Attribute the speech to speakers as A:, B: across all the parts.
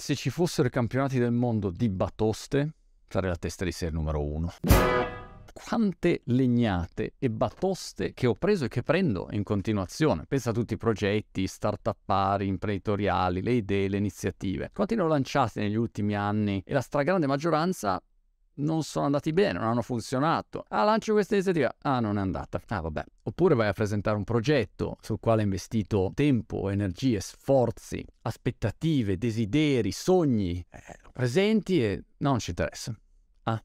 A: Se ci fossero i campionati del mondo di batoste, sarei la testa di serie numero uno quante legnate e batoste che ho preso e che prendo in continuazione. Pensa a tutti i progetti, start-up pari, imprenditoriali, le idee, le iniziative. Quanti ne ho lanciati negli ultimi anni e la stragrande maggioranza non sono andati bene, non hanno funzionato. Ah, lancio questa iniziativa. Ah, non è andata. Ah, vabbè. Oppure vai a presentare un progetto sul quale hai investito tempo, energie, sforzi, aspettative, desideri, sogni. Eh, lo presenti e non ci interessa. Ah,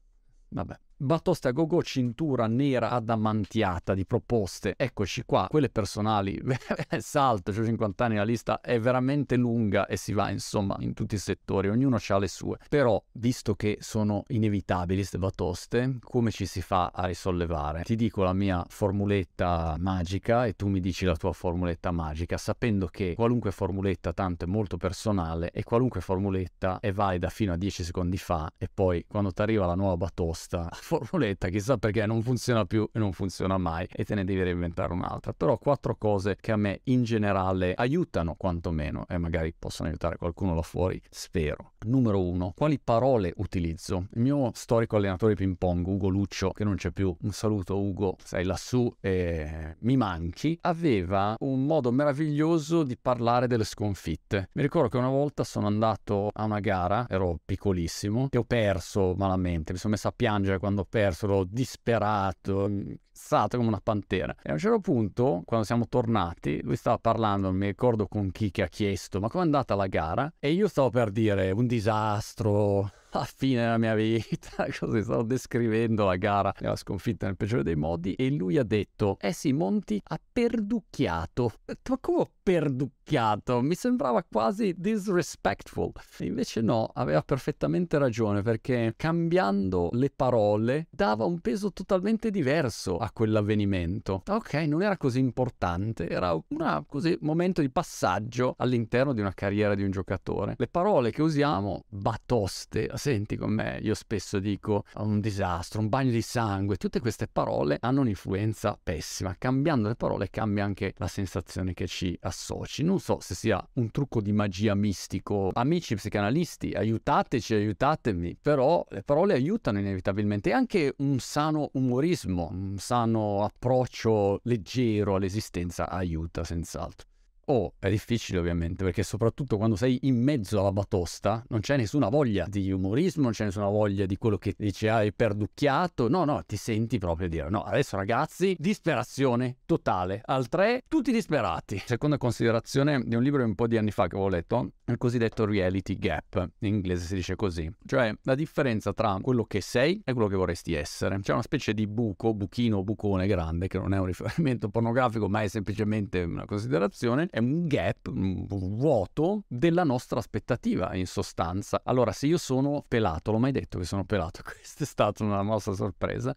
A: vabbè. Batosta Gogo cintura nera adamantiata di proposte. Eccoci qua, quelle personali. Salto, ho 50 anni, la lista è veramente lunga e si va insomma in tutti i settori, ognuno ha le sue. Però, visto che sono inevitabili queste batoste, come ci si fa a risollevare? Ti dico la mia formuletta magica e tu mi dici la tua formuletta magica, sapendo che qualunque formuletta tanto è molto personale e qualunque formuletta è valida fino a 10 secondi fa e poi quando ti arriva la nuova batosta formuletta, chissà perché non funziona più e non funziona mai e te ne devi reinventare un'altra. Però quattro cose che a me in generale aiutano quantomeno e magari possono aiutare qualcuno là fuori, spero. Numero uno, quali parole utilizzo? Il mio storico allenatore ping pong, Ugo Luccio, che non c'è più, un saluto Ugo, sei lassù e mi manchi, aveva un modo meraviglioso di parlare delle sconfitte. Mi ricordo che una volta sono andato a una gara, ero piccolissimo, e ho perso malamente, mi sono messo a piangere quando ho perso, ero disperato, stato come una pantera. E a un certo punto, quando siamo tornati, lui stava parlando, non mi ricordo con chi che ha chiesto, ma com'è andata la gara? E io stavo per dire un disastro, la fine della mia vita, così stavo descrivendo la gara e la sconfitta nel peggiore dei modi e lui ha detto, eh sì, Monti ha perducchiato. Ma come ho perducchiato? Mi sembrava quasi disrespectful. Invece no, aveva perfettamente ragione perché cambiando le parole dava un peso totalmente diverso a quell'avvenimento. Ok, non era così importante, era un momento di passaggio all'interno di una carriera di un giocatore. Le parole che usiamo, batoste, senti con me, io spesso dico un disastro, un bagno di sangue, tutte queste parole hanno un'influenza pessima. Cambiando le parole cambia anche la sensazione che ci associ. Non so se sia un trucco di magia mistico. Amici psicanalisti, aiutateci, aiutatemi, però le parole aiutano inevitabilmente e anche un sano umorismo, un sano approccio leggero all'esistenza aiuta senz'altro. Oh, è difficile ovviamente, perché soprattutto quando sei in mezzo alla batosta non c'è nessuna voglia di umorismo, non c'è nessuna voglia di quello che dice hai perducchiato, no, no, ti senti proprio dire no, adesso ragazzi, disperazione totale, al 3, tutti disperati. Seconda considerazione di un libro di un po' di anni fa che avevo letto, il cosiddetto reality gap, in inglese si dice così, cioè la differenza tra quello che sei e quello che vorresti essere. C'è una specie di buco, buchino, bucone grande, che non è un riferimento pornografico, ma è semplicemente una considerazione, è un gap, un vuoto della nostra aspettativa in sostanza. Allora, se io sono pelato, l'ho mai detto che sono pelato, questa è stata una mossa sorpresa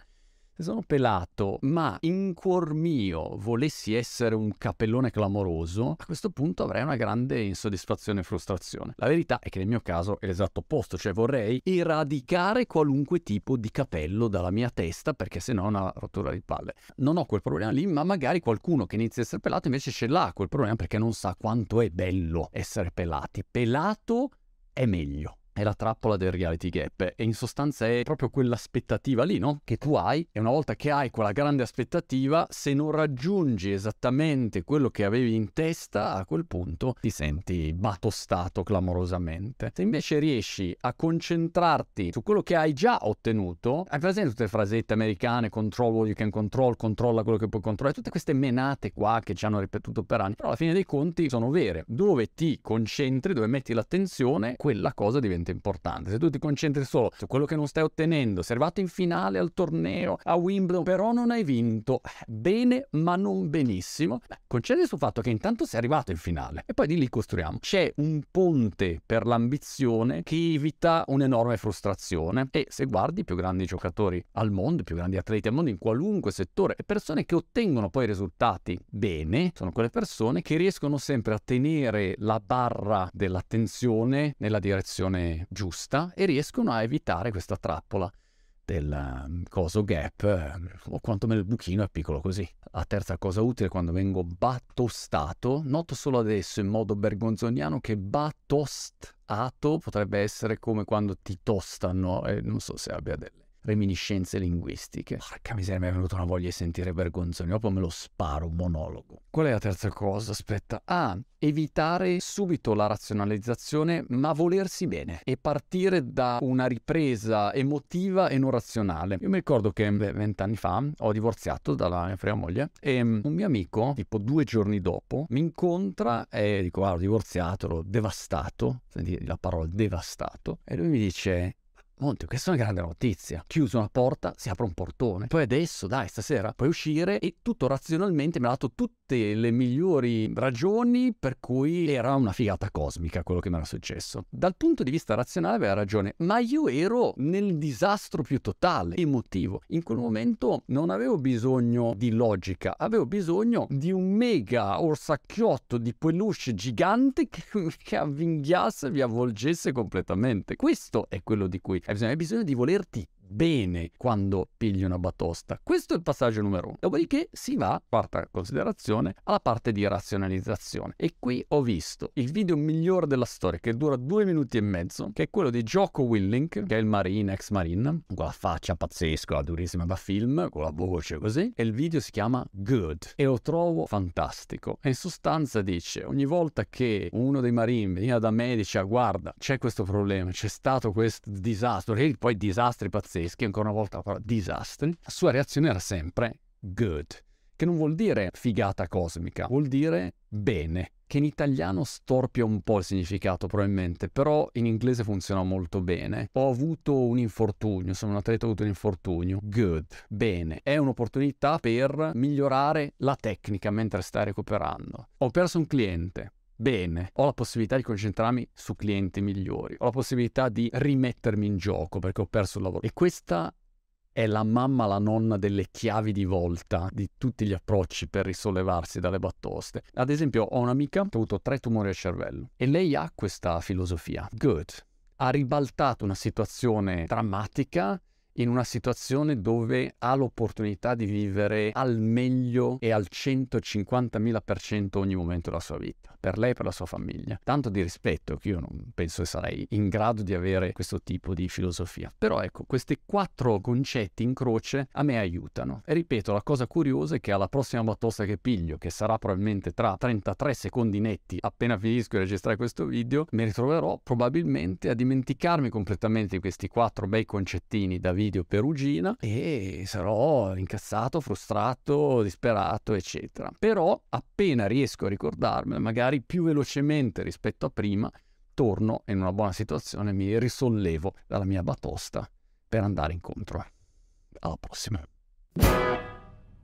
A: sono pelato, ma in cuor mio volessi essere un capellone clamoroso, a questo punto avrei una grande insoddisfazione e frustrazione. La verità è che nel mio caso è l'esatto opposto, cioè vorrei eradicare qualunque tipo di capello dalla mia testa perché se no è una rottura di palle. Non ho quel problema lì, ma magari qualcuno che inizia a essere pelato invece ce l'ha quel problema perché non sa quanto è bello essere pelati. Pelato è meglio è la trappola del reality gap e in sostanza è proprio quell'aspettativa lì, no? Che tu hai e una volta che hai quella grande aspettativa, se non raggiungi esattamente quello che avevi in testa, a quel punto ti senti batostato clamorosamente. Se invece riesci a concentrarti su quello che hai già ottenuto, hai presente tutte le frasette americane, control what you can control, controlla quello che puoi controllare, tutte queste menate qua che ci hanno ripetuto per anni, però alla fine dei conti sono vere. Dove ti concentri, dove metti l'attenzione, quella cosa diventa veramente importante. Se tu ti concentri solo su quello che non stai ottenendo, sei arrivato in finale al torneo, a Wimbledon, però non hai vinto, bene ma non benissimo, beh, concentrati sul fatto che intanto sei arrivato in finale e poi di lì costruiamo. C'è un ponte per l'ambizione che evita un'enorme frustrazione e se guardi i più grandi giocatori al mondo, i più grandi atleti al mondo in qualunque settore, le persone che ottengono poi risultati bene sono quelle persone che riescono sempre a tenere la barra dell'attenzione nella direzione giusta e riescono a evitare questa trappola del um, coso gap eh, o quantomeno il buchino è piccolo così. La terza cosa utile quando vengo battostato, noto solo adesso in modo bergonzoniano che battost ato potrebbe essere come quando ti tostano, e non so se abbia delle reminiscenze linguistiche. Porca miseria, mi è venuta una voglia di sentire Bergonzoni, dopo me lo sparo, un monologo. Qual è la terza cosa? Aspetta. Ah, evitare subito la razionalizzazione, ma volersi bene e partire da una ripresa emotiva e non razionale. Io mi ricordo che vent'anni fa ho divorziato dalla mia prima moglie e un mio amico, tipo due giorni dopo, mi incontra e dico, guarda, ho divorziato, ero devastato, senti la parola devastato, e lui mi dice, Monte, questa è una grande notizia. Chiuso una porta, si apre un portone. Poi adesso, dai, stasera puoi uscire e tutto razionalmente mi ha dato tutte le migliori ragioni per cui era una figata cosmica quello che mi era successo. Dal punto di vista razionale aveva ragione, ma io ero nel disastro più totale, emotivo. In quel momento non avevo bisogno di logica, avevo bisogno di un mega orsacchiotto di peluche gigante che, che avvinghiasse e vi avvolgesse completamente. Questo è quello di cui hai bisogno, di volerti bene quando pigli una batosta. Questo è il passaggio numero uno. Dopodiché si va, quarta considerazione, alla parte di razionalizzazione. E qui ho visto il video migliore della storia che dura due minuti e mezzo, che è quello di Jocko Willink, che è il Marine, ex Marine, con la faccia pazzesca, durissima da film, con la voce così. E il video si chiama Good e lo trovo fantastico. E in sostanza dice, ogni volta che uno dei Marine veniva da me e diceva guarda, c'è questo problema, c'è stato questo disastro, e poi disastri pazzeschi, pazzeschi, ancora una volta la parola disastri, la sua reazione era sempre good, che non vuol dire figata cosmica, vuol dire bene, che in italiano storpia un po' il significato probabilmente, però in inglese funziona molto bene. Ho avuto un infortunio, sono un atleta, ho avuto un infortunio. Good, bene. È un'opportunità per migliorare la tecnica mentre stai recuperando. Ho perso un cliente, Bene, ho la possibilità di concentrarmi su clienti migliori, ho la possibilità di rimettermi in gioco perché ho perso il lavoro. E questa è la mamma, la nonna delle chiavi di volta di tutti gli approcci per risollevarsi dalle battoste. Ad esempio, ho un'amica che ha avuto tre tumori al cervello e lei ha questa filosofia. Good. Ha ribaltato una situazione drammatica in una situazione dove ha l'opportunità di vivere al meglio e al 150.000% ogni momento della sua vita, per lei e per la sua famiglia. Tanto di rispetto che io non penso che sarei in grado di avere questo tipo di filosofia. Però ecco, questi quattro concetti in croce a me aiutano. E ripeto, la cosa curiosa è che alla prossima batosta che piglio, che sarà probabilmente tra 33 secondi netti appena finisco di registrare questo video, mi ritroverò probabilmente a dimenticarmi completamente di questi quattro bei concettini da video video perugina e sarò incazzato, frustrato, disperato, eccetera. Però appena riesco a ricordarmela, magari più velocemente rispetto a prima, torno in una buona situazione, mi risollevo dalla mia batosta per andare incontro. Alla prossima.